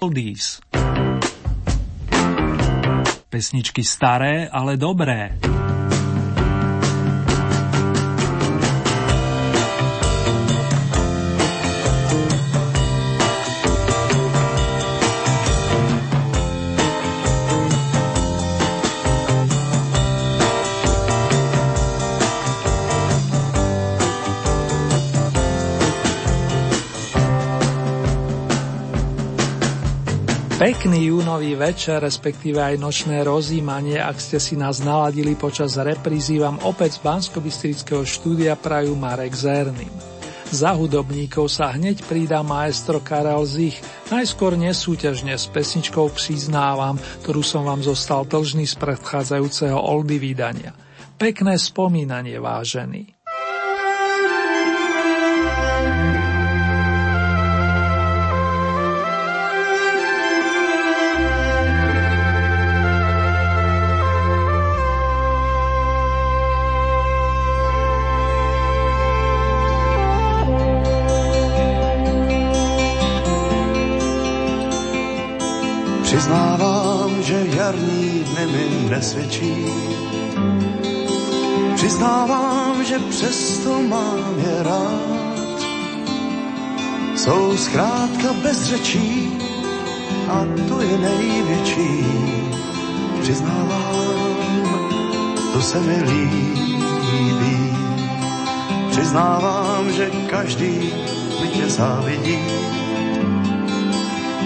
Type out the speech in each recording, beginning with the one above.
oldies. Pesničky staré, ale dobré. Pekný júnový večer, respektíve aj nočné rozímanie, ak ste si nás naladili počas reprízy, vám opäť z bansko štúdia prajú Marek Zerným. Za hudobníkov sa hneď pridá maestro Karel Zich, najskôr nesúťažne s pesničkou Priznávam, ktorú som vám zostal dlžný z predchádzajúceho oldy vydania. Pekné spomínanie, vážený. Přiznávám, že jarní dny mi nesvědčí. Přiznávám, že přesto mám je rád. Jsou zkrátka bez řečí a to je největší. Přiznávám, to se mi líbí. Přiznávám, že každý mi tě závidí.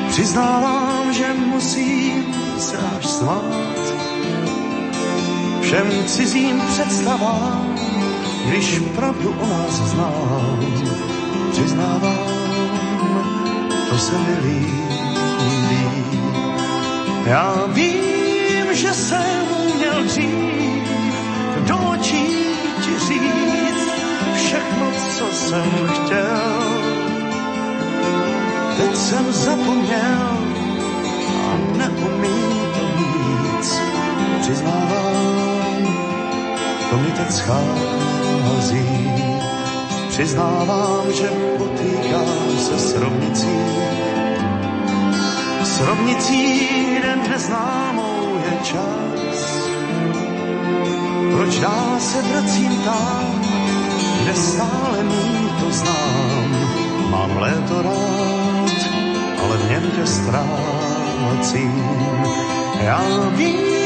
Přiznávám, že musím se až smát všem cizím představám, když pravdu o nás znám. Přiznávám, to se mi líbí. Já vím, že jsem měl dřív do očí ti říct všechno, co jsem chtěl. Teď jsem zapomněl, neumím to víc, přiznávám, to mi teď schází. Přiznávám, že potýkám se s rovnicí, s rovnicí, kde neznámou je čas. Proč dál se vracím tam, kde stále mý to znám. Mám léto rád, ale v něm tě strávám nocím. Já vím,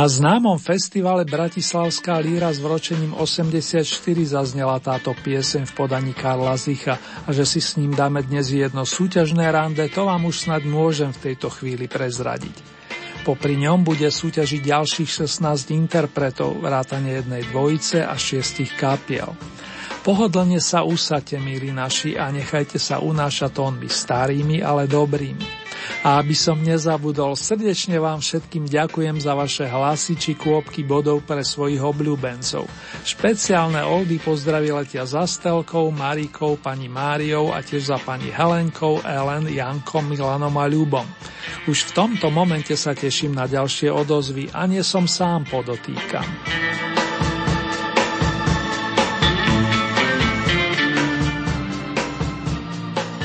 Na známom festivale Bratislavská líra s vročením 84 zaznela táto pieseň v podaní Karla Zicha a že si s ním dáme dnes jedno súťažné rande, to vám už snad môžem v tejto chvíli prezradiť. Popri ňom bude súťažiť ďalších 16 interpretov, vrátane jednej dvojice a šiestich kapiel. Pohodlne sa usadte, milí naši, a nechajte sa unášať tónmi starými, ale dobrými. A aby som nezabudol, srdečne vám všetkým ďakujem za vaše hlasy či kôpky bodov pre svojich obľúbencov. Špeciálne oldy pozdraví letia za Stelkou, Marikou, pani Máriou a tiež za pani Helenkou, Ellen, Jankom, Milanom a Ľubom. Už v tomto momente sa teším na ďalšie odozvy a nie som sám podotýkam.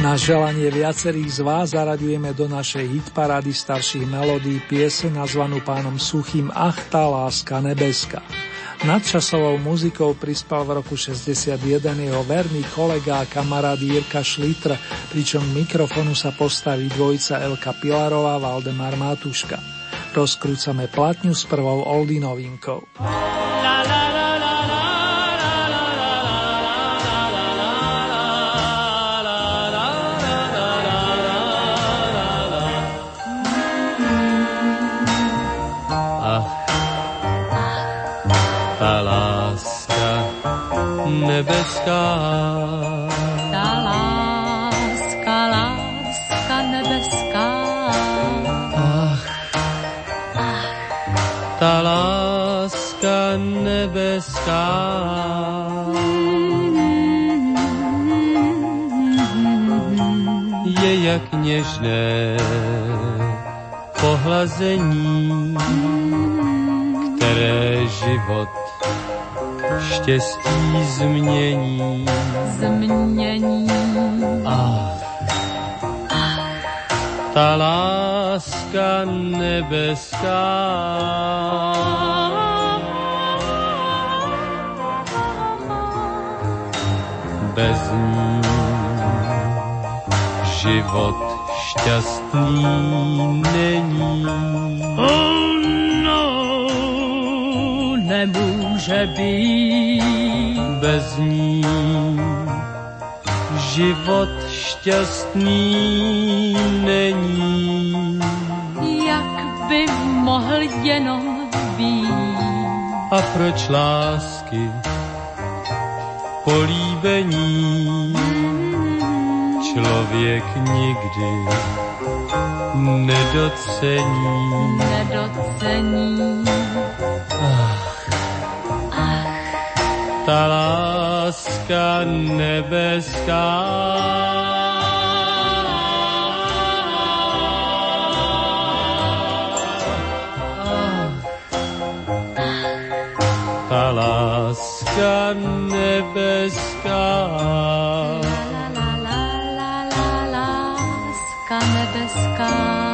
Na želanie viacerých z vás zaraďujeme do našej hitparády starších melódií piese nazvanú pánom Suchým Ach, tá láska nebeska. Nadčasovou muzikou prispal v roku 61 jeho verný kolega a kamarát Jirka Šlitr, pričom mikrofonu sa postaví dvojica Elka Pilarová a Valdemar Matuška. Rozkrúcame platňu s prvou Oldy novinkou. Nebeská. Tá láska, láska nebeská. Ach, ach. Tá láska nebeská. Je jak nežné pohlazení, které život štěstí změní. Změní. A ta láska nebeská bez ní život šťastný není. Nemůže být bez ní život šťastný není. Jak by mohl jenom být? A proč lásky políbení člověk nikdy nedocení. Nedocení. Ta láska nebeská. Ta láska nebeská. La, la, la, la, la, láska nebeská.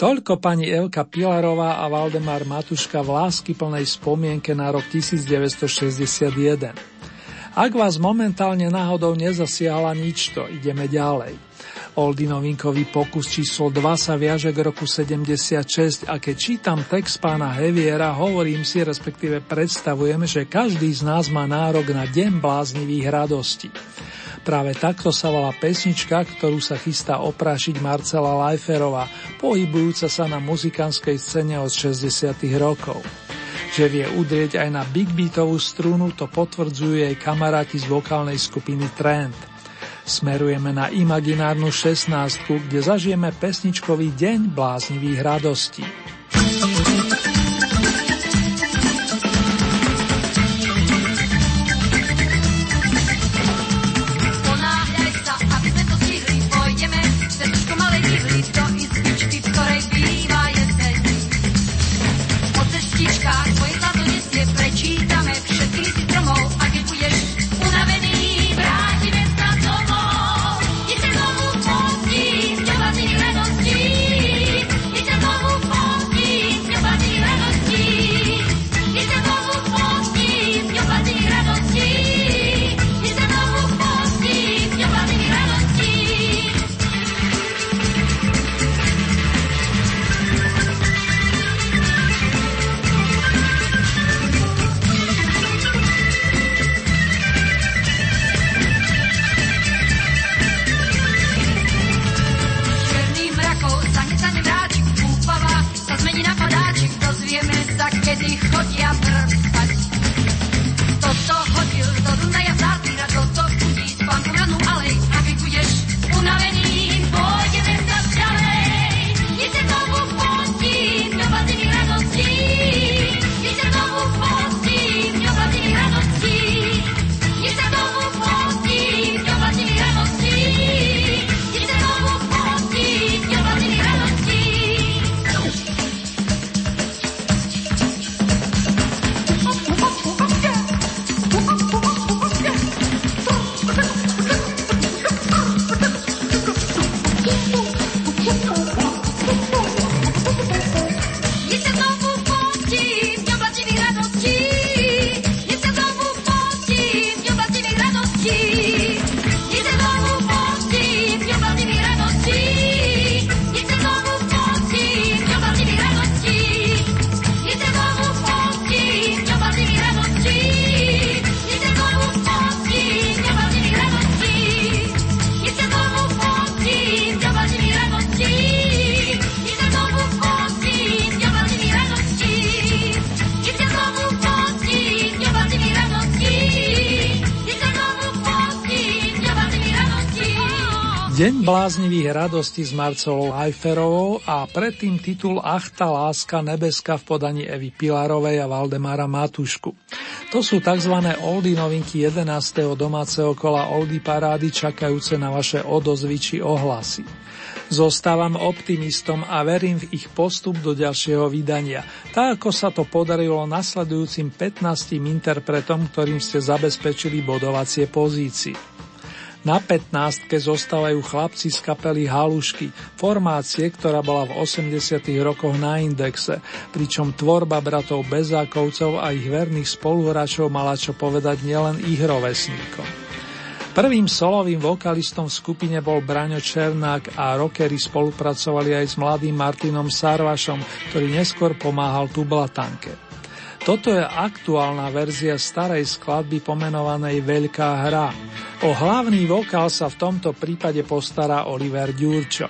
Toľko pani Elka Pilarová a Valdemar Matuška v lásky plnej spomienke na rok 1961. Ak vás momentálne náhodou nezasiahla nič, to ideme ďalej. Oldy novinkový pokus číslo 2 sa viaže k roku 76 a keď čítam text pána Heviera, hovorím si, respektíve predstavujem, že každý z nás má nárok na deň bláznivých radostí. Práve takto sa volá pesnička, ktorú sa chystá oprášiť Marcela Lajferová, pohybujúca sa na muzikánskej scéne od 60. rokov. Že vie udrieť aj na big beatovú strunu, to potvrdzujú jej kamaráti z vokálnej skupiny Trend. Smerujeme na imaginárnu 16, kde zažijeme pesničkový deň bláznivých radostí. Radostí s Marcelou Hajferovou a predtým titul Ach láska nebeska v podaní Evy Pilarovej a Valdemara Matušku. To sú tzv. oldy novinky 11. domáceho kola oldy parády čakajúce na vaše odozvy či ohlasy. Zostávam optimistom a verím v ich postup do ďalšieho vydania, tak ako sa to podarilo nasledujúcim 15 interpretom, ktorým ste zabezpečili bodovacie pozície. Na 15. zostávajú chlapci z kapely Halušky, formácie, ktorá bola v 80. rokoch na indexe, pričom tvorba bratov Bezákovcov a ich verných spoluhráčov mala čo povedať nielen ich rovesníkom. Prvým solovým vokalistom v skupine bol Braňo Černák a rockery spolupracovali aj s mladým Martinom Sarvašom, ktorý neskôr pomáhal tublatanke. Toto je aktuálna verzia starej skladby pomenovanej Veľká hra. O hlavný vokál sa v tomto prípade postará Oliver Ďurčo.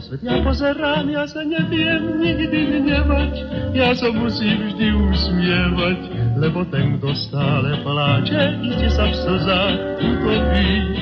Sa na tento svet ja pozerám, ja sa neviem nikdy hnevať, ja sa musím vždy usmievať, lebo ten, kto stále pláče, ide sa v slzách utopí.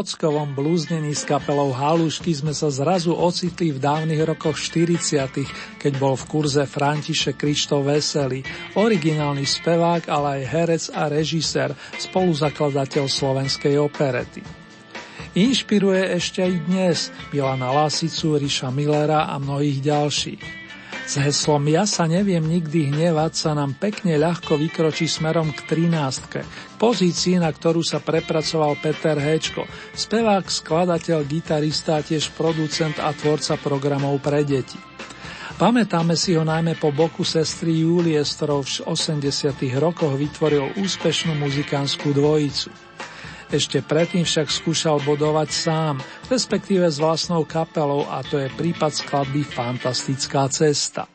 Rockovom blúznení s kapelou Halušky sme sa zrazu ocitli v dávnych rokoch 40 keď bol v kurze František Krištof Veselý, originálny spevák, ale aj herec a režisér, spoluzakladateľ slovenskej operety. Inšpiruje ešte aj dnes Milana Lasicu, Ríša Millera a mnohých ďalších. S heslom Ja sa neviem nikdy hnevať sa nám pekne ľahko vykročí smerom k 13. pozícii, na ktorú sa prepracoval Peter Hečko, spevák, skladateľ, gitarista tiež producent a tvorca programov pre deti. Pamätáme si ho najmä po boku sestry Júlie, s ktorou v 80. rokoch vytvoril úspešnú muzikánskú dvojicu. Ešte predtým však skúšal bodovať sám, respektíve s vlastnou kapelou a to je prípad skladby Fantastická cesta.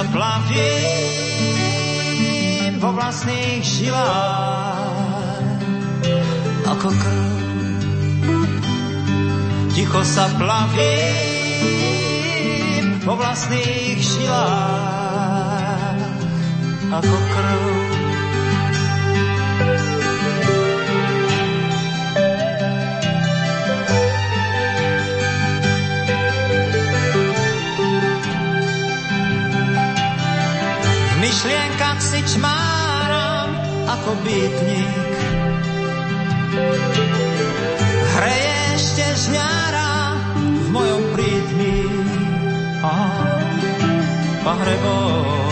seba plavím vo vlastných žilách. Ako krv ticho sa plavím po vlastných žilách. Ako krv myšlienkach si čmáram ako bytník. Hreje ešte žňára v mojom prítmi. Ah, pahrebov.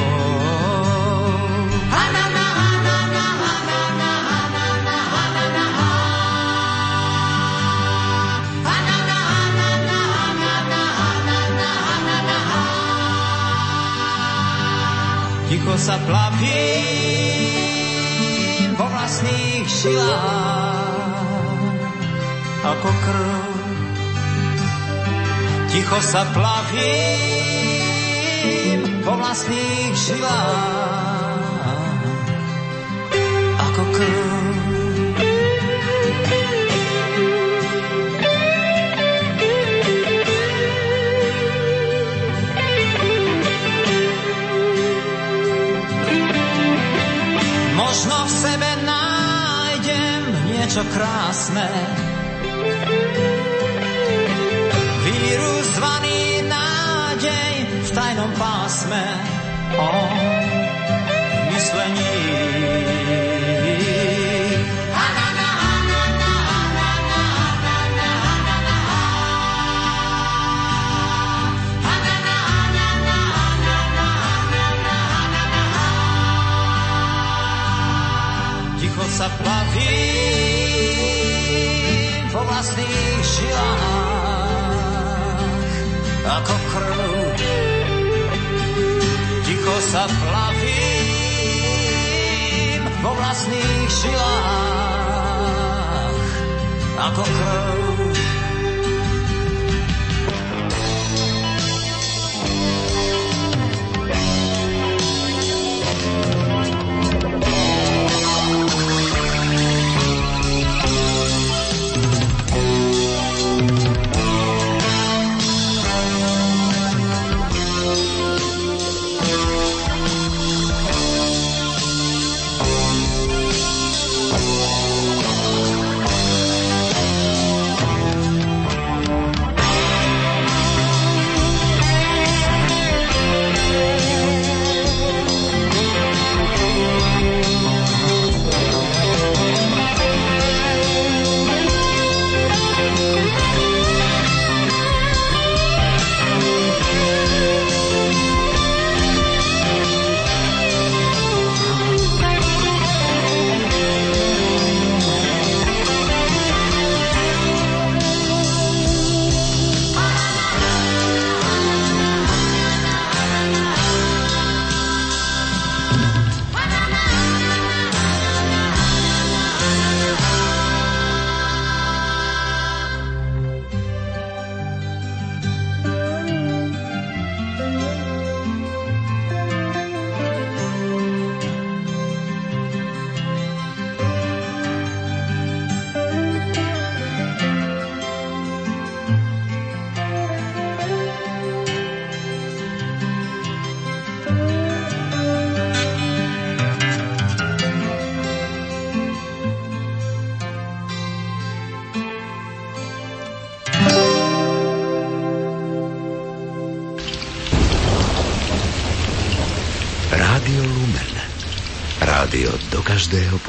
Sa plavím vo vlastných žilách ako krv. Ticho sa plavím vo vlastných žilách ako krv. Niečo krásne. Vírus zvaný nádej v tajnom pásme. O myslení. Sa plaví po vlastných žilách ako krv. Ticho sa plavím vo vlastných žilách ako krv.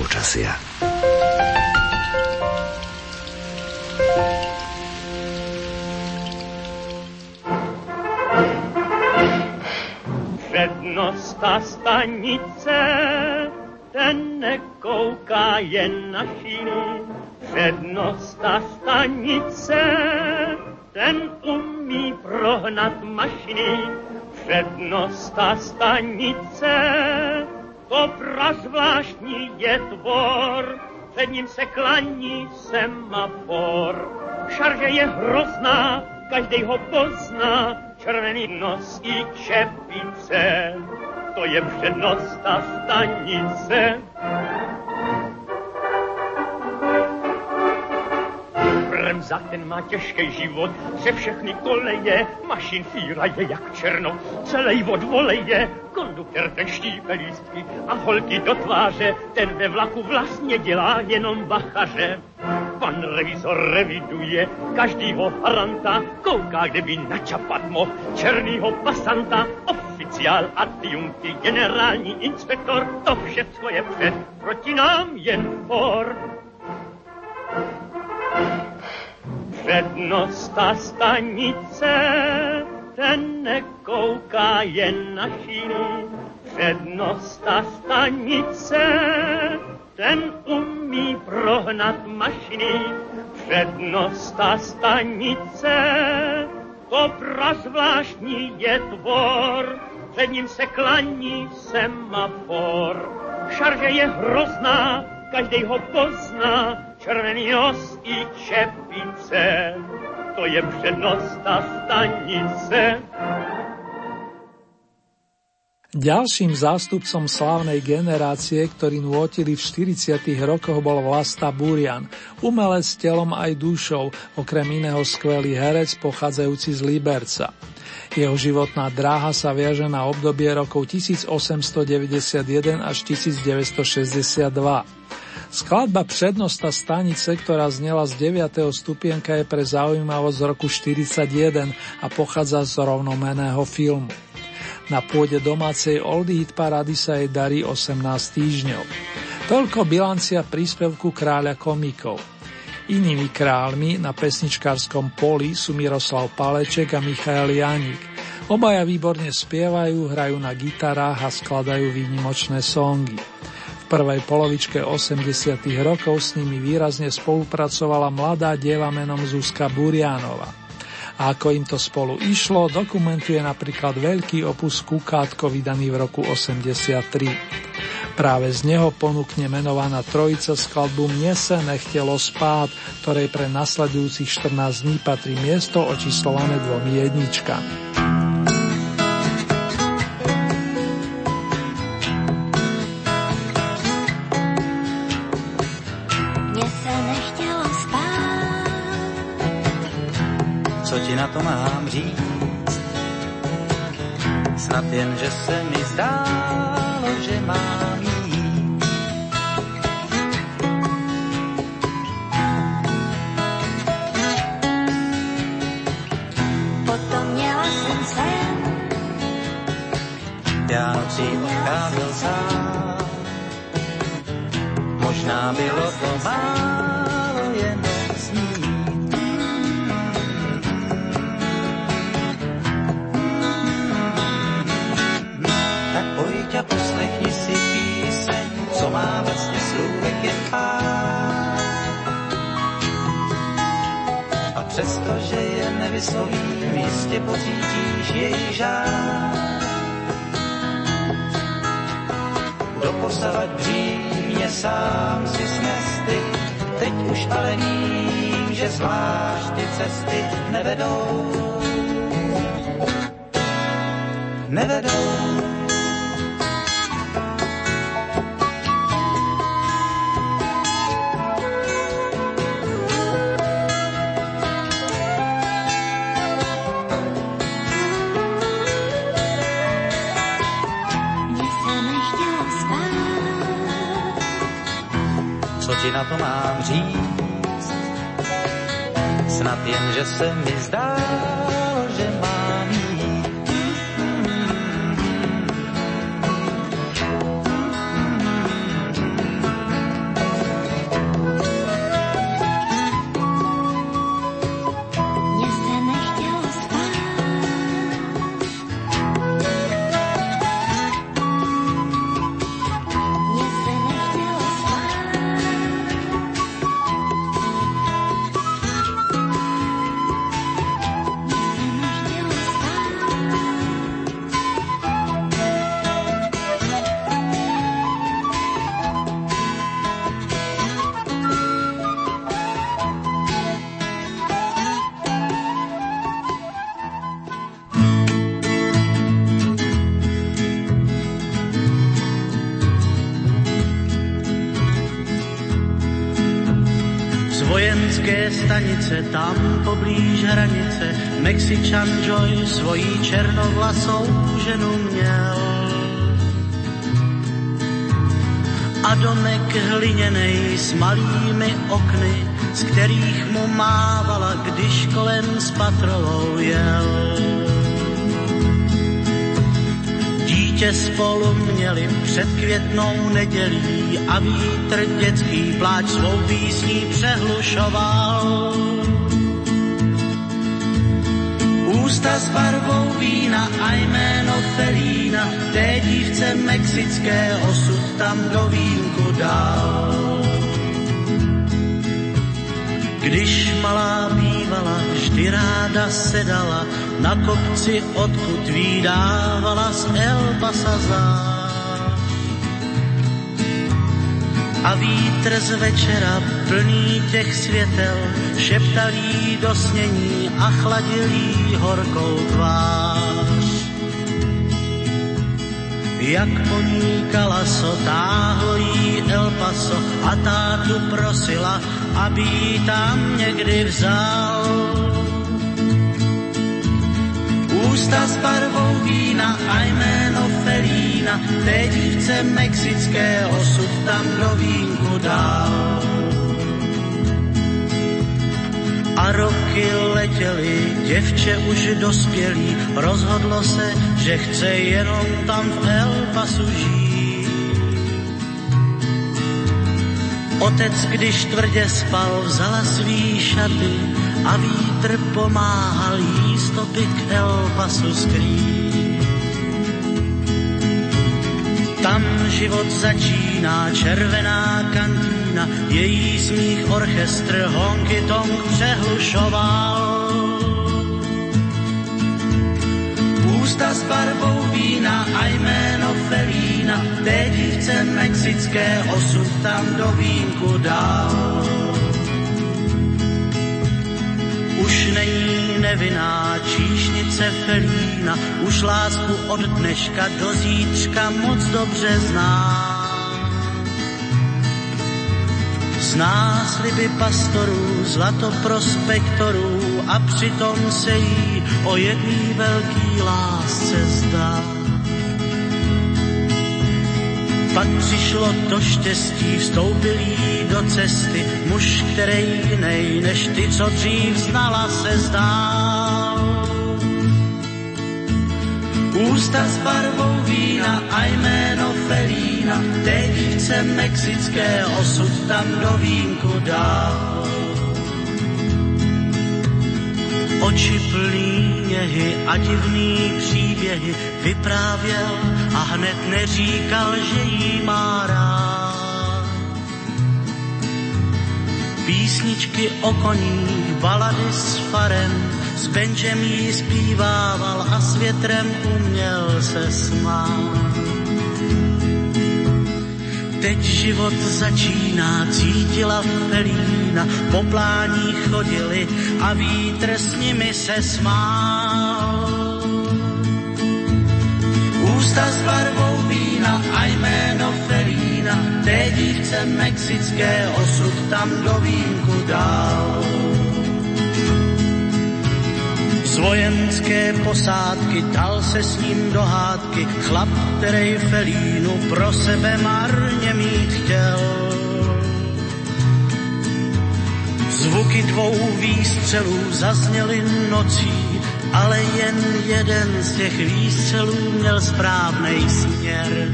Počasia. Přednosta stanice, ten nekouká jen na šíny. Přednosta stanice, ten umí prohnat mašiny. Přednosta stanice, Obraz zvláštní je tvor, před ním se klaní semafor. Šarže je hrozná, každý ho pozná, červený nos i čepice. To je přednost ta stanice. Bremza, ten má těžký život, že všechny koleje, mašin fíra je jak černo, celý od voleje, konduktor ten štípe lístky a holky do tváře, ten ve vlaku vlastně dělá jenom bachaře. Pan revizor reviduje každýho haranta, kouká, kde by načapat mohl černýho pasanta, oficiál, adjunkty, generální inspektor, to všecko je před, proti nám jen for. Přednosta stanice, ten nekouká jen na šíny. Přednosta stanice, ten umí prohnat mašiny. Přednosta stanice, to zvláštní je tvor, před ním se klaní semafor. Šarže je hrozná, každý ho pozná, červený nos i čepice, to je přednost a stanice. Ďalším zástupcom slávnej generácie, ktorý nôtili v 40. rokoch, bol Vlasta Burian, umelec telom aj dušou, okrem iného skvelý herec pochádzajúci z Liberca. Jeho životná dráha sa viaže na obdobie rokov 1891 až 1962. Skladba Přednosta stanice, ktorá znela z 9. stupienka je pre zaujímavosť z roku 41 a pochádza z rovnomeného filmu. Na pôde domácej Oldie Hit Parady sa jej darí 18 týždňov. Toľko bilancia príspevku kráľa komikov. Inými kráľmi na pesničkárskom poli sú Miroslav Paleček a Michael Janík. Obaja výborne spievajú, hrajú na gitarách a skladajú výnimočné songy. Prvej polovičke 80. rokov s nimi výrazne spolupracovala mladá dieva menom Zuzka Burianova. A ako im to spolu išlo, dokumentuje napríklad veľký opus Kukátko vydaný v roku 83. Práve z neho ponúkne menovaná trojica skladbu Mne se nechtelo spát, ktorej pre nasledujúcich 14 dní patrí miesto očíslované dvomi jedničkami. To mám říct. Snad jen, že se mi zdálo, že mám jít. Potom měla jsem sen. Já nocí odcházel sám. Možná bylo to málo jen A přesto, že je nevyslovím, jistě pocítíš její žár. Doposavat břímě sám si snesty, teď už ale vím, že zvlášť ty cesty nevedou. Nevedou to mám říct. Snad jen, že se mi zdá, Mexičan Joy svojí černovlasou ženu měl. A domek hliněnej s malými okny, z kterých mu mávala, když kolem s patrolou jel. Dítě spolu měli před květnou nedělí a vítr dětský pláč svou písní přehlušoval. Ústa s barvou vína a jméno Felína, té dívce mexické osud tam do vínku dal. Když malá bývala, vždy ráda sedala na kopci, odkud výdávala z Elbasa zář. A vítr z večera plný těch světel šeptal jí do snění a chladil jí horkou tvář. Jak poníkala so, táhlo jí El Paso a tá tu prosila, aby jí tam někdy vzal. Ústa s barvou vína a jméno Felína, té dívce mexické osud tam do vínku dal. A roky letěly, děvče už dospělý, rozhodlo se, že chce jenom tam v El Pasu žít. Otec, když tvrdě spal, vzala svý šaty a vítr pomáhal jí stopy k El Pasu skrýt. Tam život začíná, červená kantína, její smích orchestr honky tong přehlušoval. Ústa s barvou vína a jméno Felína, té dívce mexické osud tam do vínku dal. Už není nevinná číšnice Felína, už lásku od dneška do zítřka moc dobře zná. Zná sliby pastorů, zlato prospektorů a přitom se jí o jedný velký lásce zdá. Pak přišlo to štěstí, vstoupil jí do cesty, muž, který jinej než ty, co dřív znala, se zdál. Ústa s barvou vína a jméno Felína, té dívce mexické osud tam do vínku dál. Oči plný něhy a divný příběhy vyprávěl a hned neříkal, že jí má rád. Písničky o koních, balady s farem, s benčem jí zpívával a s větrem uměl se smát. Teď život začíná, cítila Felína, po plání chodili a vítr s nimi se smál. Ústa s barvou vína a jméno Felína, té dívce mexické osud tam do vínku dal. Z vojenské posádky dal se s ním do hádky chlap, který Felínu pro sebe marně mít chtěl. Zvuky dvou výstřelů zazněly nocí, ale jen jeden z těch výstřelů měl správnej směr.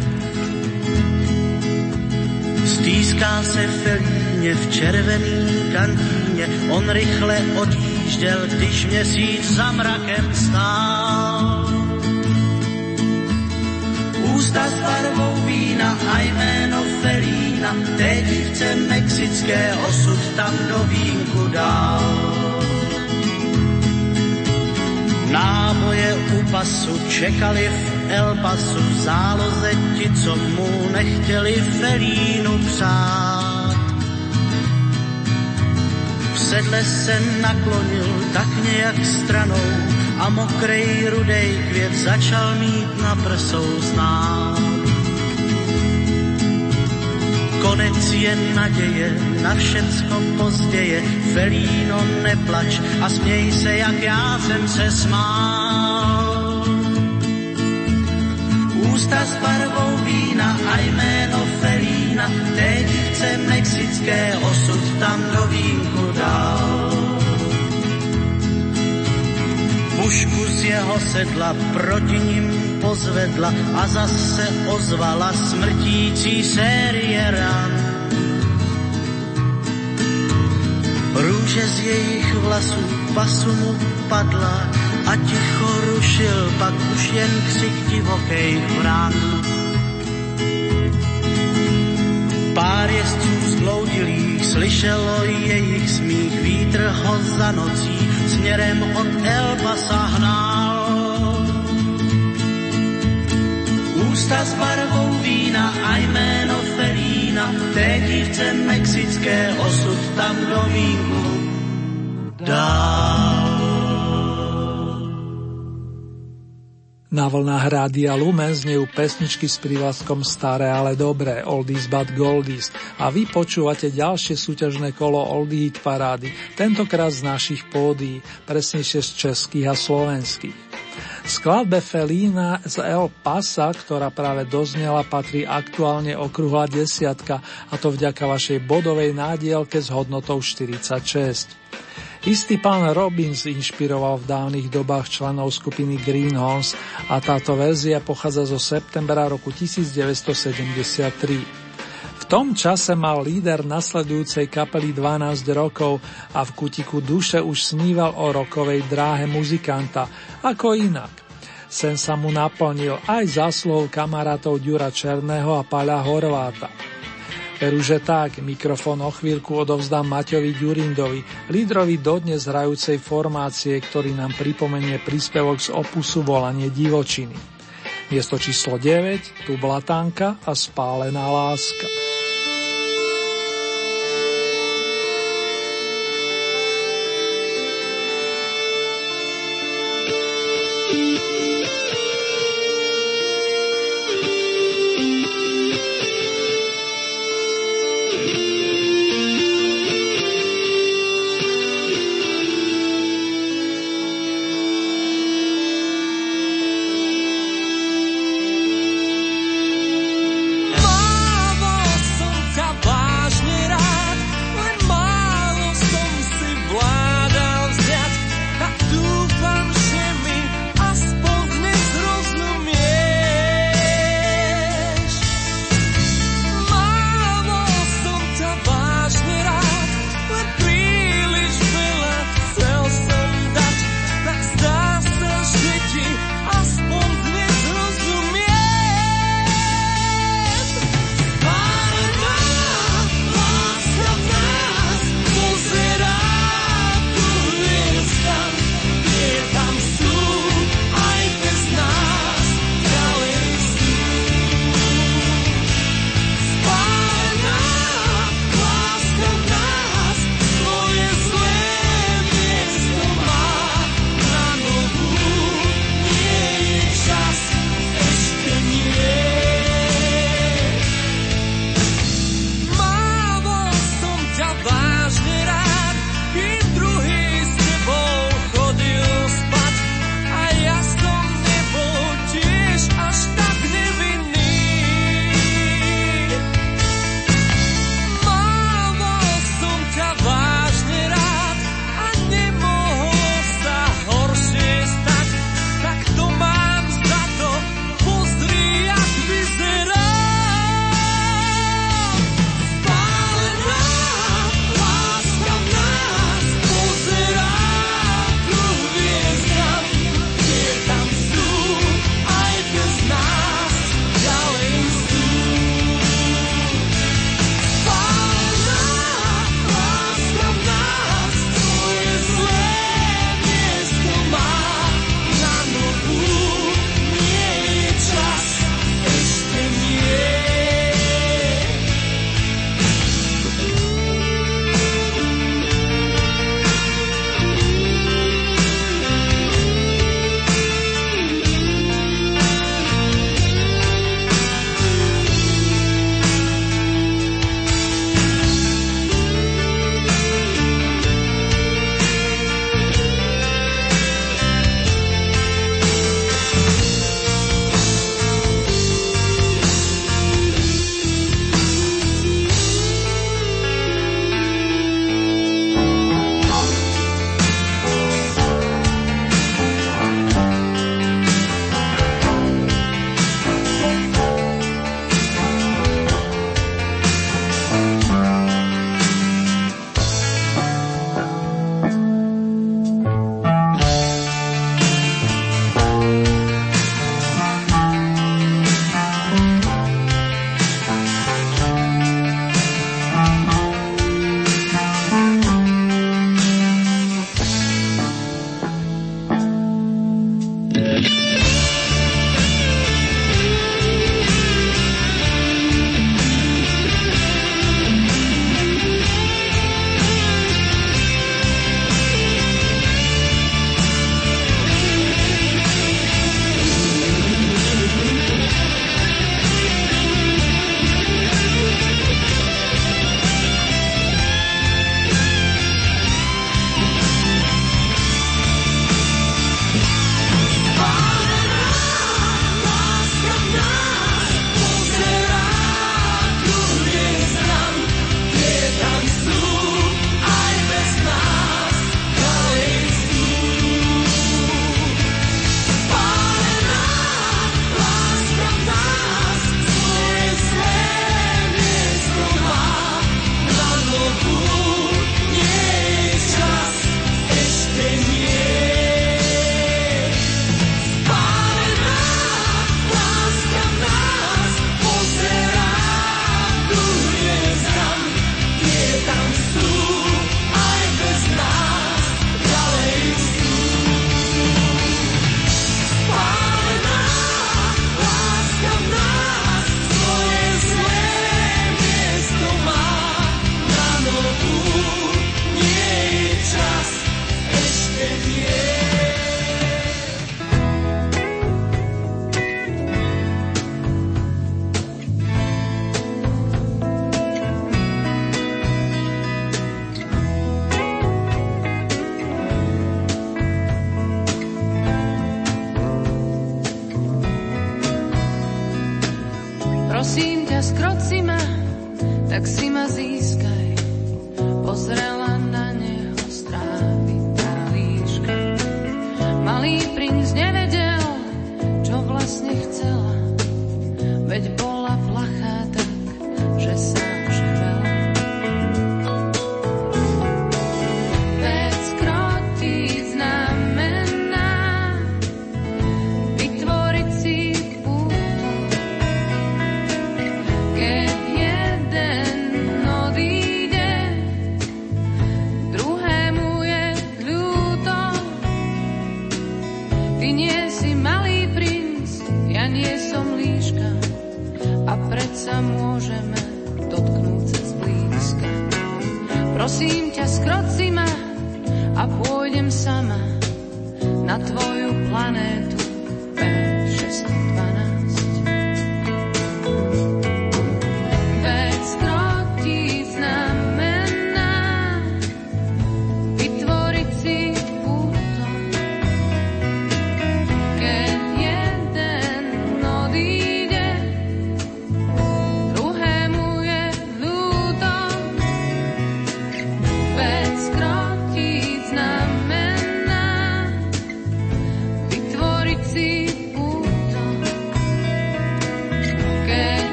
Stýská se Felíně v červený kantýně, on rychle odjížděl, když měsíc za mrakem stál. Ústa s barvou vína a jméno Felína, té dívce mexické osud tam do vínku dál. Náboje u pasu čekali v El Pasu v záloze ti, co mu nechtěli Felínu přát. V sedle se naklonil tak nějak stranou a mokrej rudej květ začal mít na prsou znát. Konec je naděje, na všecko pozděje, Felíno neplač a směj se, jak já jsem se smál. Ústa s barvou vína a jméno Felína, té dívce mexické osud tam do vínku dal. Pušku z jeho sedla proti ním pozvedla a zase ozvala smrtící série ran. Růže z jejich vlasů pasu mu padla a ticho rušil pak už jen křik divokej vran. Pár jezdců zbloudilých slyšelo jejich smích, vítr ho za nocí směrem od Elba sahnál. Ústa s barvou vína a jméno Felína, té dívce mexické osud tam do vínku dál. Na vlnách Rádia Lumen znejú pesničky s prívlaskom Staré, ale dobré, Oldies but Goldies a vy počúvate ďalšie súťažné kolo Oldie Hit Parády, tentokrát z našich pódií, presnejšie z českých a slovenských. Skladbe Felína z El Pasa, ktorá práve doznela, patrí aktuálne okrúhla desiatka a to vďaka vašej bodovej nádielke s hodnotou 46. Istý pán Robbins inšpiroval v dávnych dobách členov skupiny Greenhorns a táto verzia pochádza zo septembra roku 1973. V tom čase mal líder nasledujúcej kapely 12 rokov a v kutiku duše už sníval o rokovej dráhe muzikanta, ako inak. Sen sa mu naplnil aj zaslov kamarátov Ďura Černého a Paľa Horváta. Veru, že tak, mikrofón o chvíľku odovzdám Maťovi Ďurindovi, lídrovi dodnes hrajúcej formácie, ktorý nám pripomenie príspevok z opusu Volanie divočiny. Miesto číslo 9, tu Blatánka a Spálená láska.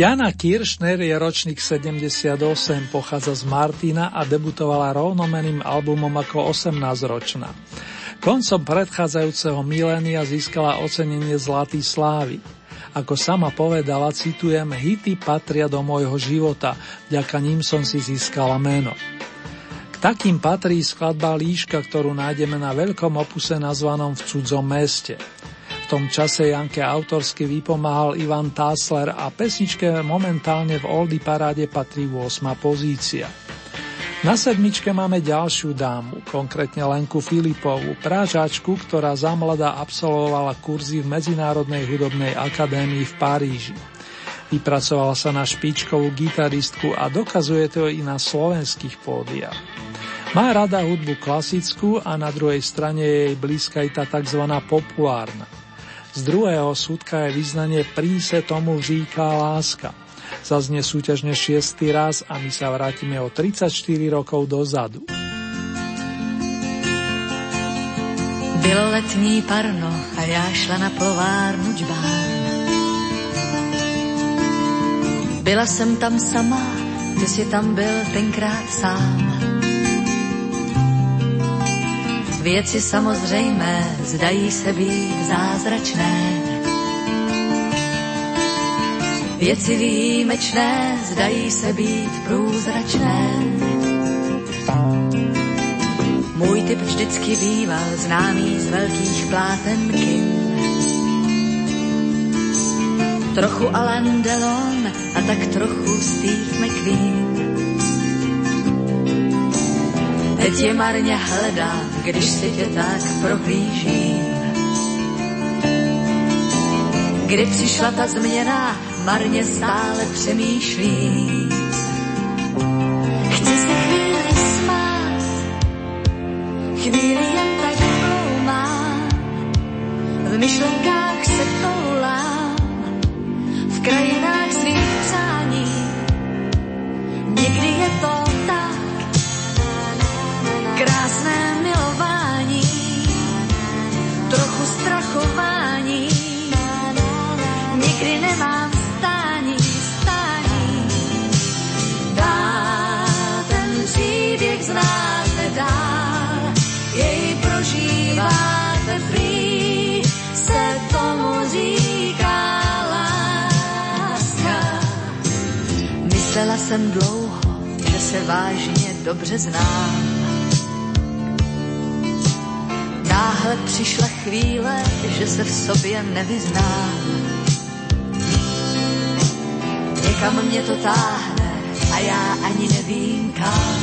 Jana Kiršner je ročník 78, pochádza z Martina a debutovala rovnomeným albumom ako 18-ročná. Koncom predchádzajúceho milénia získala ocenenie Zlatý slávy. Ako sama povedala, citujem, hity patria do môjho života, vďaka ním som si získala meno. K takým patrí skladba Líška, ktorú nájdeme na veľkom opuse nazvanom V cudzom meste tom čase Janke autorsky vypomáhal Ivan Tásler a pesničke momentálne v Oldy paráde patrí 8. pozícia. Na sedmičke máme ďalšiu dámu, konkrétne Lenku Filipovú, prážačku, ktorá zamlada absolvovala kurzy v Medzinárodnej hudobnej akadémii v Paríži. Vypracovala sa na špičkovú gitaristku a dokazuje to i na slovenských pódiach. Má rada hudbu klasickú a na druhej strane je jej blízka i tá tzv. populárna. Z druhého súdka je vyznanie príse tomu říká láska. Zaznie súťažne šiestý raz a my sa vrátime o 34 rokov dozadu. Bylo letní parno a já šla na plovárnu džbán. Byla jsem tam sama, ty si tam byl tenkrát sám. Věci samozřejmé zdají se být zázračné. Věci výjimečné zdají se být průzračné. Můj typ vždycky býval známý z velkých pláten kin. Trochu Alain Delon a tak trochu Steve McQueen. Teď je marně hledám, když si tě tak prohlížím. Kdy přišla ta změna, marně stále přemýšlím. Chci se chvíli smát, chvíli jen tak ploumám, v myšlenkách jsem dlouho, že se vážně dobře znám. Náhle přišla chvíle, že se v sobě nevyznám. Někam mě to táhne a já ani nevím kam.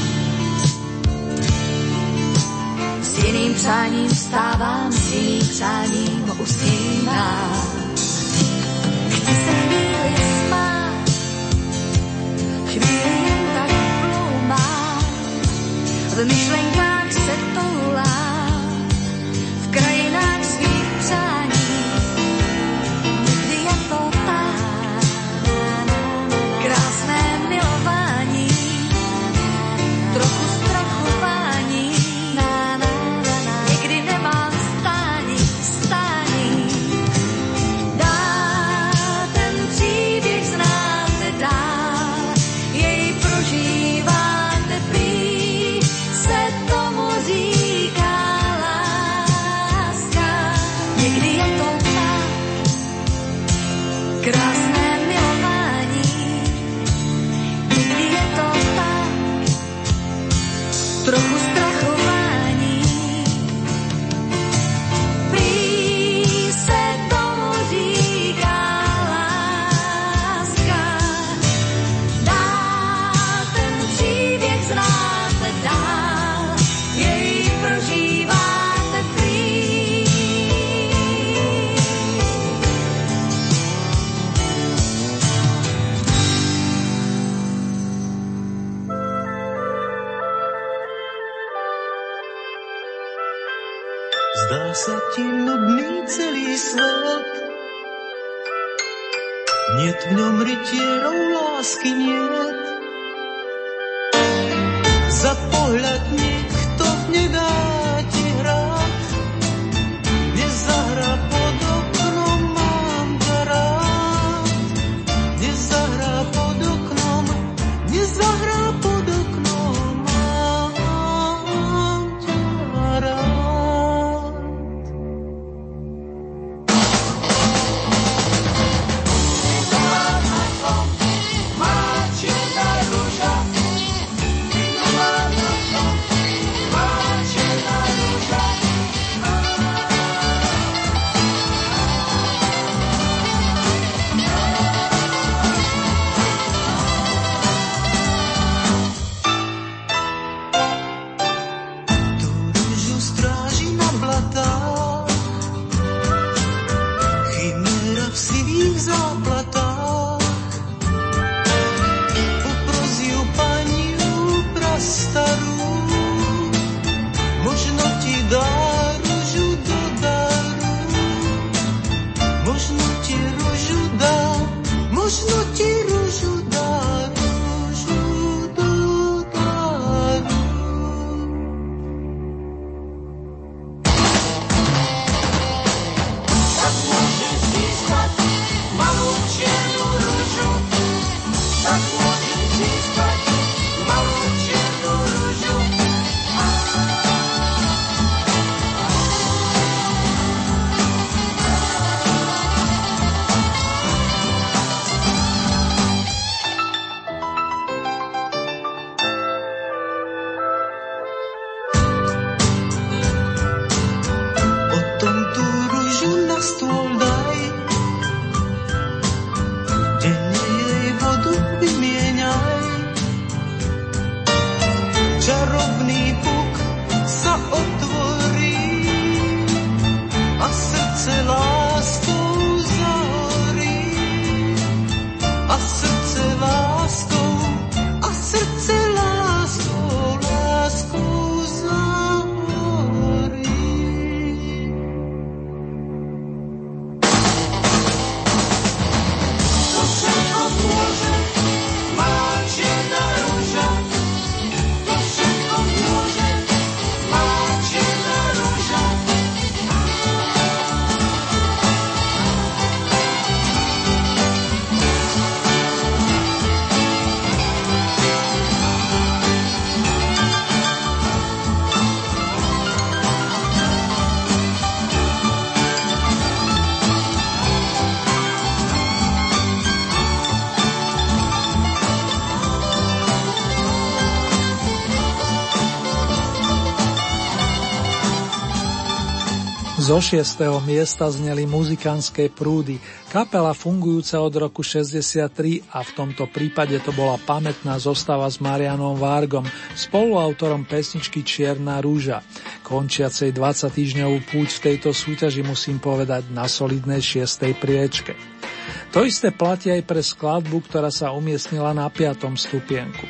S jiným přáním stávám, s jiným přáním usínám. the Michelin clock Zo šiestého miesta zneli muzikánske prúdy, kapela fungujúca od roku 63 a v tomto prípade to bola pamätná zostava s Marianom Vargom, spoluautorom pesničky Čierna rúža. Končiacej 20 týždňovú púť v tejto súťaži musím povedať na solidnej šiestej priečke. To isté platí aj pre skladbu, ktorá sa umiestnila na piatom stupienku.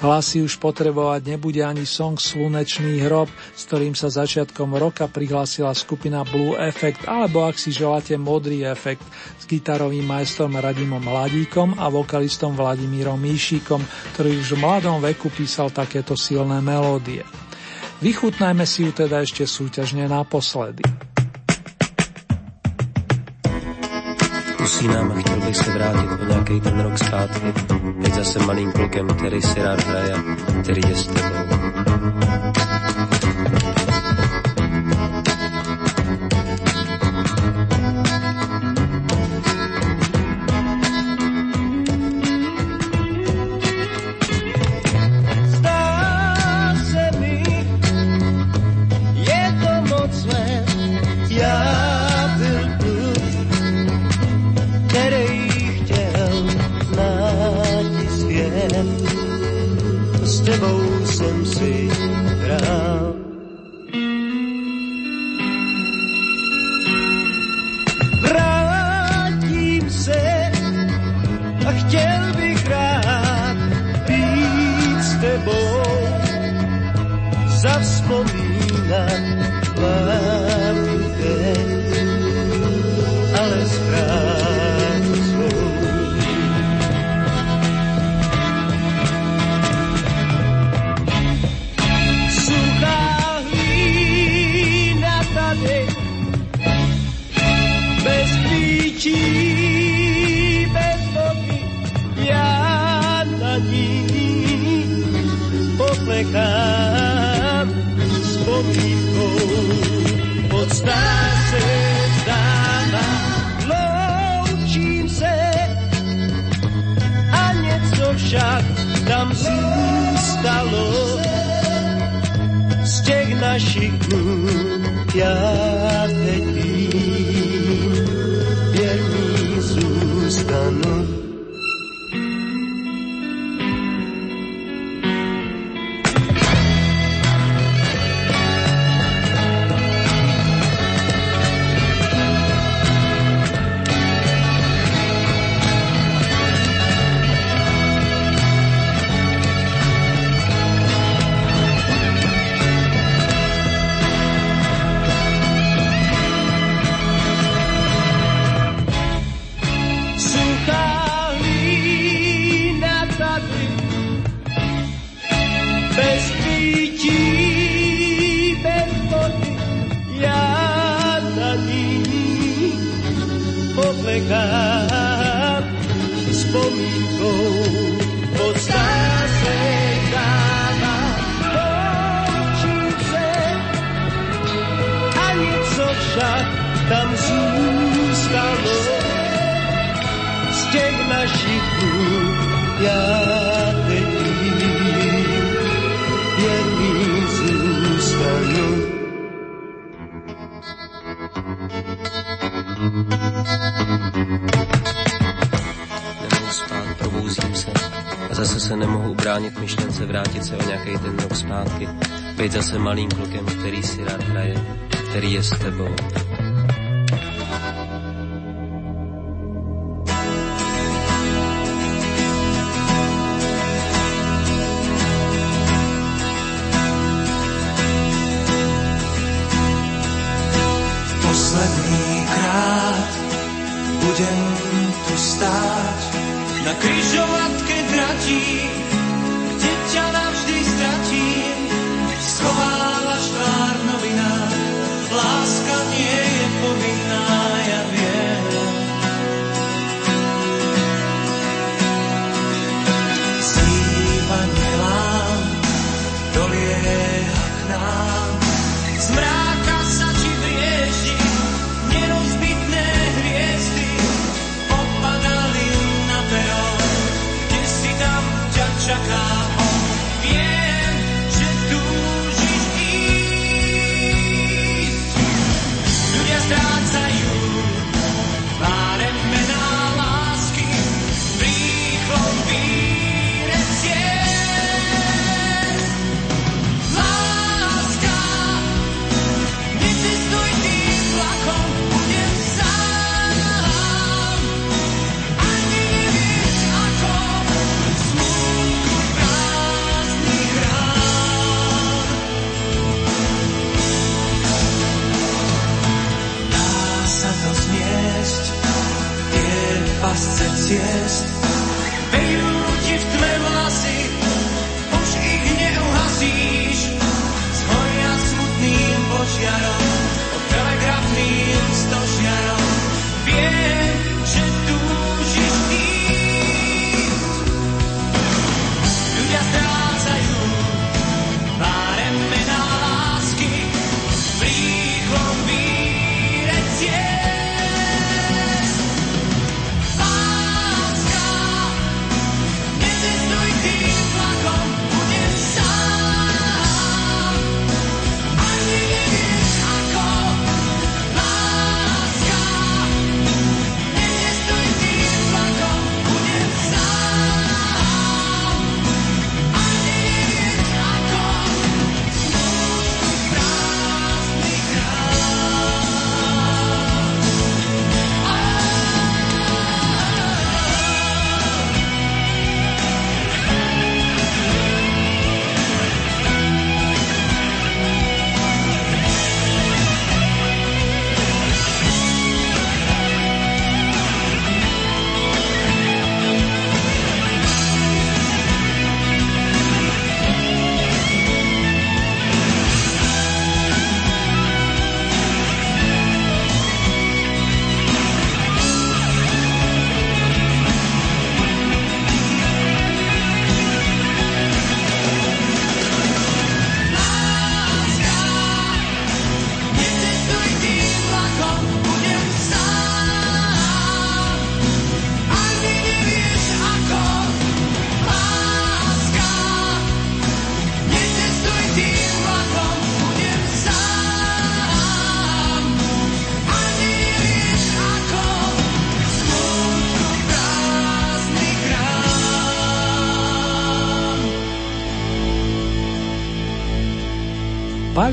Hlasy už potrebovať nebude ani song Slunečný hrob, s ktorým sa začiatkom roka prihlásila skupina Blue Effect, alebo ak si želáte Modrý efekt s gitarovým majstrom Radimom Hladíkom a vokalistom Vladimírom Míšikom, ktorý už v mladom veku písal takéto silné melódie. Vychutnajme si ju teda ešte súťažne naposledy. usínám a chtěl bych se vrátit o nějaký ten rok zpátky. Teď zase malým klukem, který si rád hraje, který je s tebou. Zase malým klukem, který si rád hraje, který je s tebou.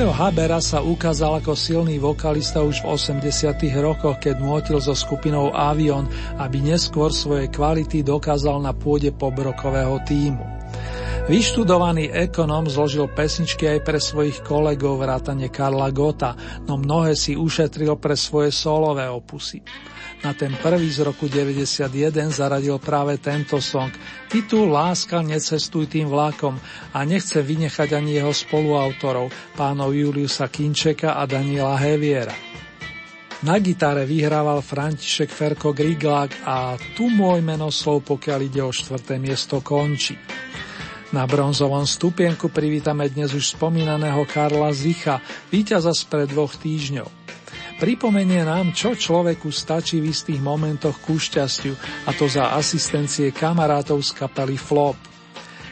Paľo Habera sa ukázal ako silný vokalista už v 80 rokoch, keď nutil so skupinou Avion, aby neskôr svoje kvality dokázal na pôde pobrokového týmu. Vyštudovaný ekonom zložil pesničky aj pre svojich kolegov vrátane Karla Gota, no mnohé si ušetril pre svoje solové opusy. Na ten prvý z roku 91 zaradil práve tento song. Titul Láska necestuj tým vlákom a nechce vynechať ani jeho spoluautorov, pánov Juliusa Kinčeka a Daniela Heviera. Na gitare vyhrával František Ferko Griglák a tu môj meno slov, pokiaľ ide o štvrté miesto, končí. Na bronzovom stupienku privítame dnes už spomínaného Karla Zicha, víťaza spred dvoch týždňov. Pripomenie nám, čo človeku stačí v istých momentoch ku šťastiu, a to za asistencie kamarátov z kapely Flop.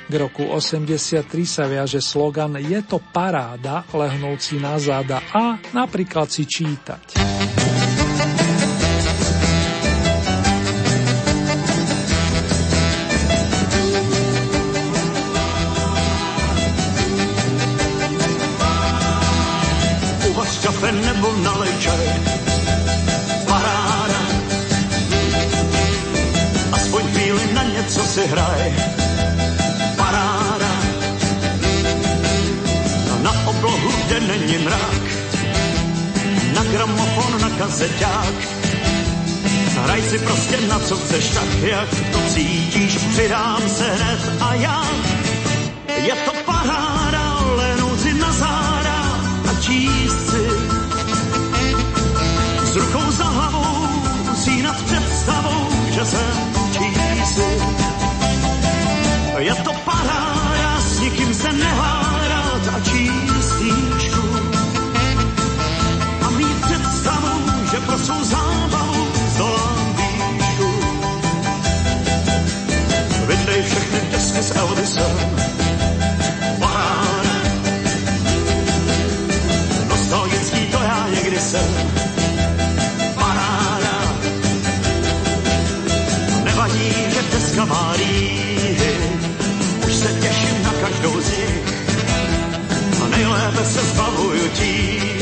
K roku 83 sa viaže slogan Je to paráda, lehnúť si na záda a napríklad si čítať. Hraj. Paráda. Na oblohu, kde není mrak. Na gramofon, na kazeťák. Hraj si prostě na co chceš, tak jak to cítíš. Přidám se hned a já. Je to paráda, lehnout si na záda a číst si s rukou za hlavou, nad představou, Je to paráda, s nikým se nehádat a číst knížku. A mít představu, že pro svou zábavu zdolám výšku. Vydej všechny desky s Elvisem, paráda. Nostalgický to já někdy jsem, Marii. Už liberty.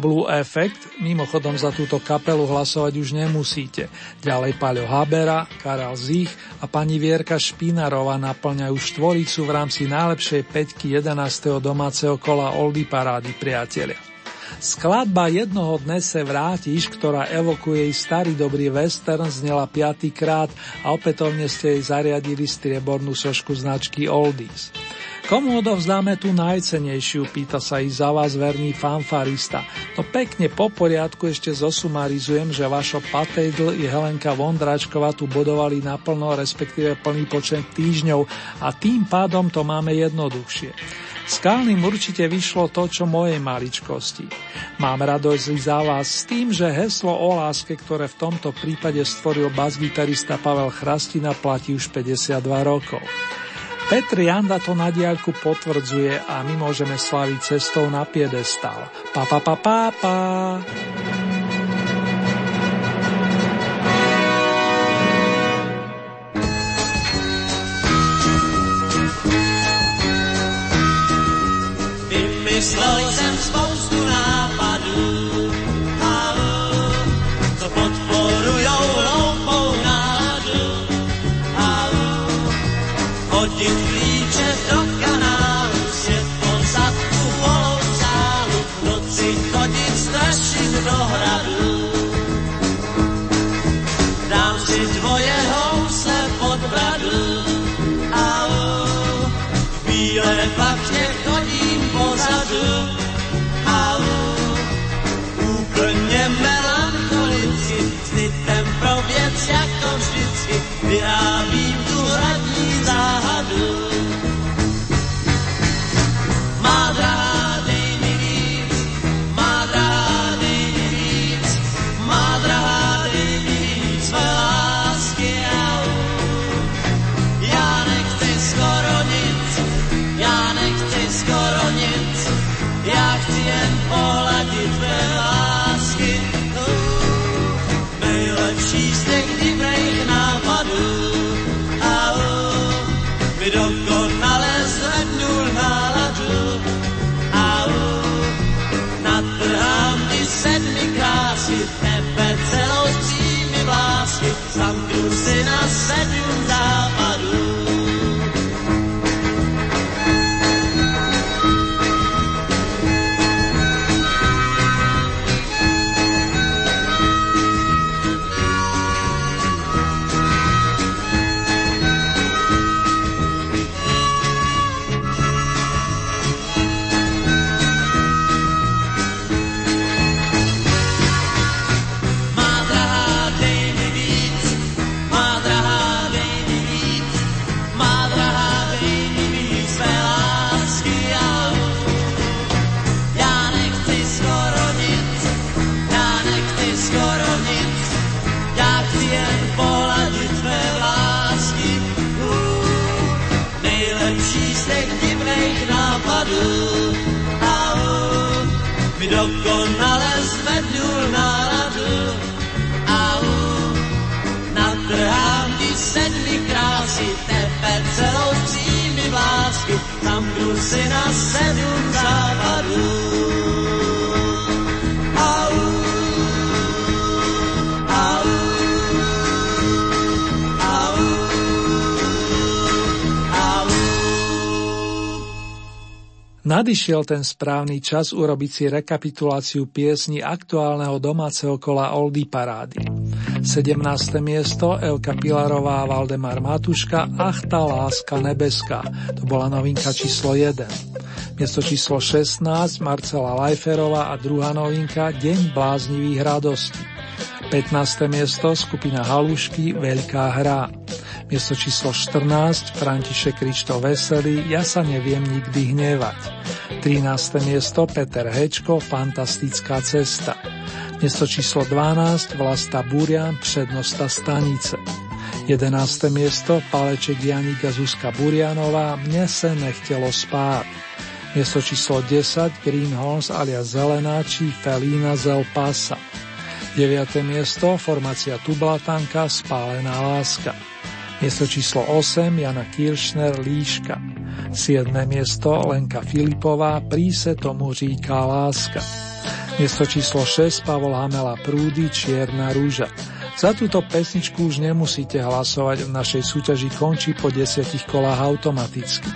Blue Effect, mimochodom za túto kapelu hlasovať už nemusíte. Ďalej Paľo Habera, Karel Zich a pani Vierka Špinarova naplňajú štvoricu v rámci najlepšej peťky 11. domáceho kola Oldy Parády priatelia. Skladba Jednoho dne se vrátiš, ktorá evokuje jej starý dobrý western, znela piatýkrát a opätovne ste jej zariadili striebornú sošku značky Oldies. Komu odovzdáme tú najcenejšiu, pýta sa i za vás verný fanfarista. No pekne po poriadku ešte zosumarizujem, že vašo Patejdl i Helenka Vondráčková tu bodovali naplno, respektíve plný počet týždňov a tým pádom to máme jednoduchšie. Skalným určite vyšlo to, čo mojej maličkosti. Mám radosť za vás s tým, že heslo o láske, ktoré v tomto prípade stvoril bas-gitarista Pavel Chrastina, platí už 52 rokov. Petr Janda to na diaľku potvrdzuje a my môžeme slaviť cestou na piedestal. Pa, pa, pa, pa, pa. Nadišiel ten správny čas urobiť si rekapituláciu piesni aktuálneho domáceho kola Oldy Parády. 17. miesto Elka Pilarová a Valdemar Matuška Ach tá láska nebeská. To bola novinka číslo 1. Miesto číslo 16 Marcela Lajferová a druhá novinka Deň bláznivých radostí. 15. miesto skupina Halušky Veľká hra. Miesto číslo 14 František Krišto Veselý Ja sa neviem nikdy hnevať. 13. miesto Peter Hečko Fantastická cesta. Miesto číslo 12 Vlasta Burian Přednosta stanice. 11. miesto Paleček Janika Zuzka Burianová Mne se nechtelo spát. Miesto číslo 10 Greenhorns alias Zelenáči Felína Zelpasa. 9. miesto formácia Tublatanka Spálená láska. Miesto číslo 8 Jana Kiršner Líška. 7. miesto Lenka Filipová Príse tomu říká láska. Miesto číslo 6 Pavol Hamela Prúdy Čierna rúža. Za túto pesničku už nemusíte hlasovať, v našej súťaži končí po desiatich kolách automaticky.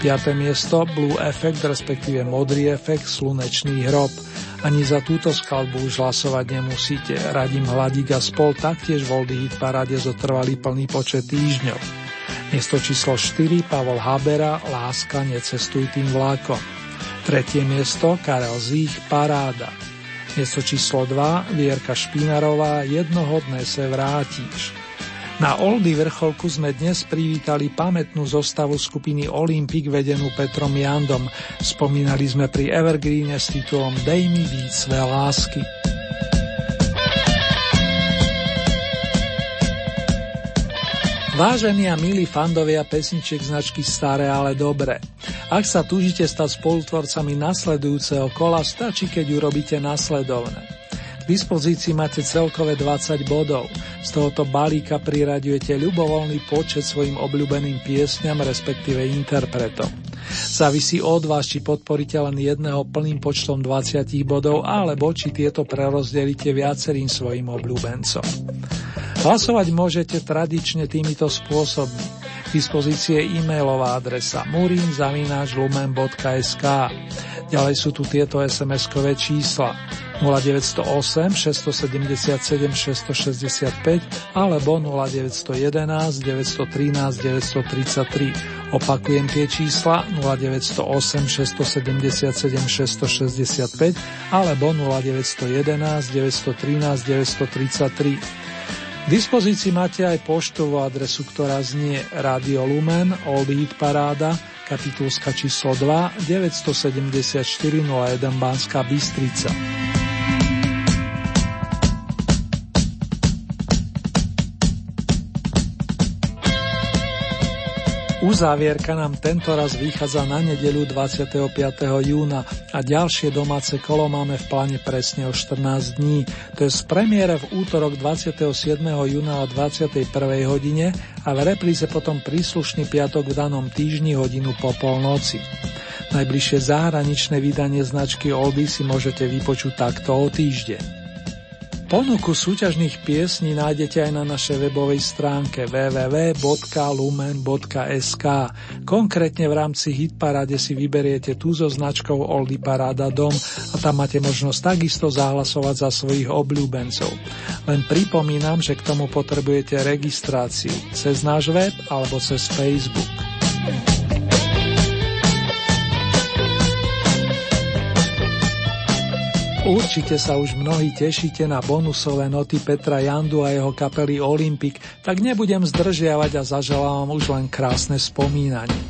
5. miesto Blue Effect, respektíve Modrý efekt, Slunečný hrob. Ani za túto skladbu už hlasovať nemusíte. Radím Hladík a spol taktiež v Oldy Hit paráde zotrvali plný počet týždňov. Miesto číslo 4 Pavol Habera Láska necestuj tým vlákom. Tretie miesto Karel Zích Paráda. Miesto číslo 2 Vierka Špinarová Jednohodné se vrátíš. Na Oldy vrcholku sme dnes privítali pamätnú zostavu skupiny Olympic vedenú Petrom Jandom. Spomínali sme pri Evergreene s titulom Dej mi víc své lásky. Vážení a milí fandovia pesničiek značky Staré, ale dobré. Ak sa túžite stať spolutvorcami nasledujúceho kola, stačí, keď urobíte nasledovné dispozícii máte celkové 20 bodov. Z tohoto balíka priraďujete ľubovoľný počet svojim obľúbeným piesňam, respektíve interpretom. Závisí od vás, či podporíte len jedného plným počtom 20 bodov, alebo či tieto prerozdelíte viacerým svojim obľúbencom. Hlasovať môžete tradične týmito spôsobmi. K dispozícii je e-mailová adresa murinzavináčlumen.sk Ďalej sú tu tieto SMS-kové čísla 0908 677 665 alebo 0911 913 933. Opakujem tie čísla 0908 677 665 alebo 0911 913 933. V dispozícii máte aj poštovú adresu, ktorá znie Radio Lumen, Old Paráda, kapitulska číslo 2, 974 01 Banská Bystrica. Uzávierka nám tento raz vychádza na nedeľu 25. júna a ďalšie domáce kolo máme v pláne presne o 14 dní. To je z premiére v útorok 27. júna o 21. hodine a v repríze potom príslušný piatok v danom týždni hodinu po polnoci. Najbližšie zahraničné vydanie značky Oldy si môžete vypočuť takto o týždeň. Ponuku súťažných piesní nájdete aj na našej webovej stránke www.lumen.sk. Konkrétne v rámci Hitparade si vyberiete tú so značkou Oldy Paráda Dom a tam máte možnosť takisto zahlasovať za svojich obľúbencov. Len pripomínam, že k tomu potrebujete registráciu cez náš web alebo cez Facebook. Určite sa už mnohí tešíte na bonusové noty Petra Jandu a jeho kapely Olympic, tak nebudem zdržiavať a zaželám už len krásne spomínanie.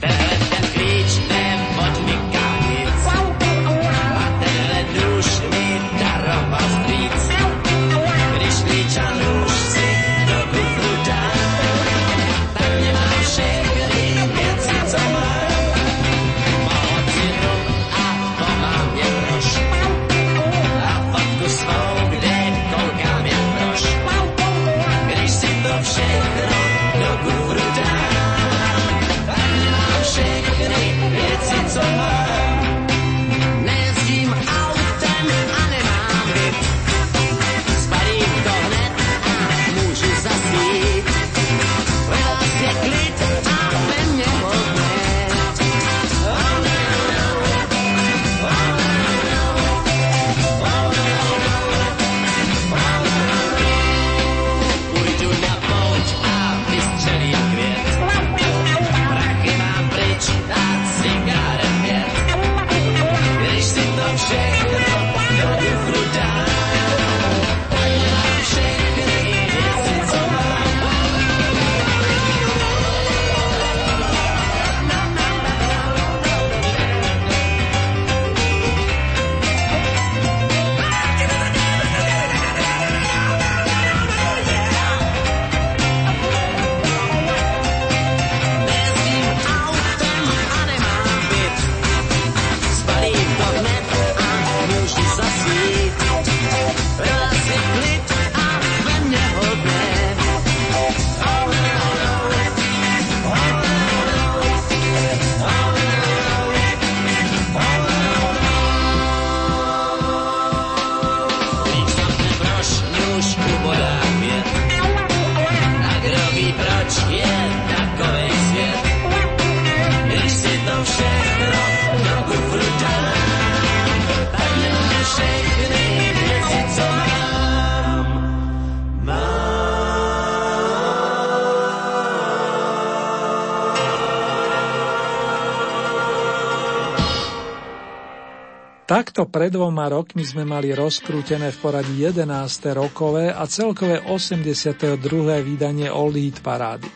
Pred dvoma rokmi sme mali rozkrútené v poradí 11. rokové a celkové 82. vydanie Old Hit parády.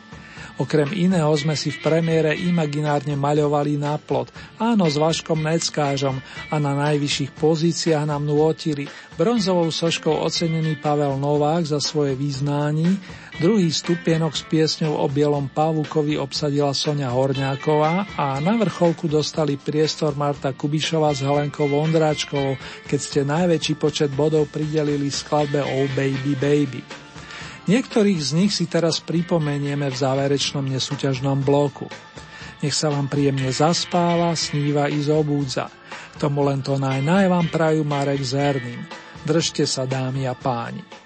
Okrem iného sme si v premiére imaginárne maľovali na plot, áno s Vaškom Neckážom a na najvyšších pozíciách nám nôtili bronzovou soškou ocenený Pavel Novák za svoje význání, Druhý stupienok s piesňou o bielom pavúkovi obsadila Sonia Horňáková a na vrcholku dostali priestor Marta Kubišová s Helenkou Vondráčkovou, keď ste najväčší počet bodov pridelili skladbe Oh Baby Baby. Niektorých z nich si teraz pripomenieme v záverečnom nesúťažnom bloku. Nech sa vám príjemne zaspáva, sníva i zobúdza. Tomu len to naj, naj vám prajú Marek Zerným. Držte sa dámy a páni.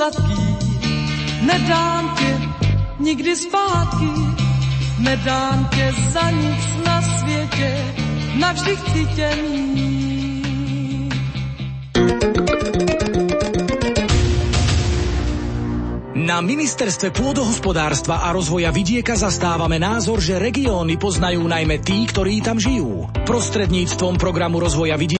Sladký, nedám tě nikdy zpátky, nedám tě za nic na světě, navždy chci tě mít. Na ministerstve pôdohospodárstva a rozvoja vidieka zastávame názor, že regióny poznajú najmä tí, ktorí tam žijú. Prostredníctvom programu rozvoja vidieka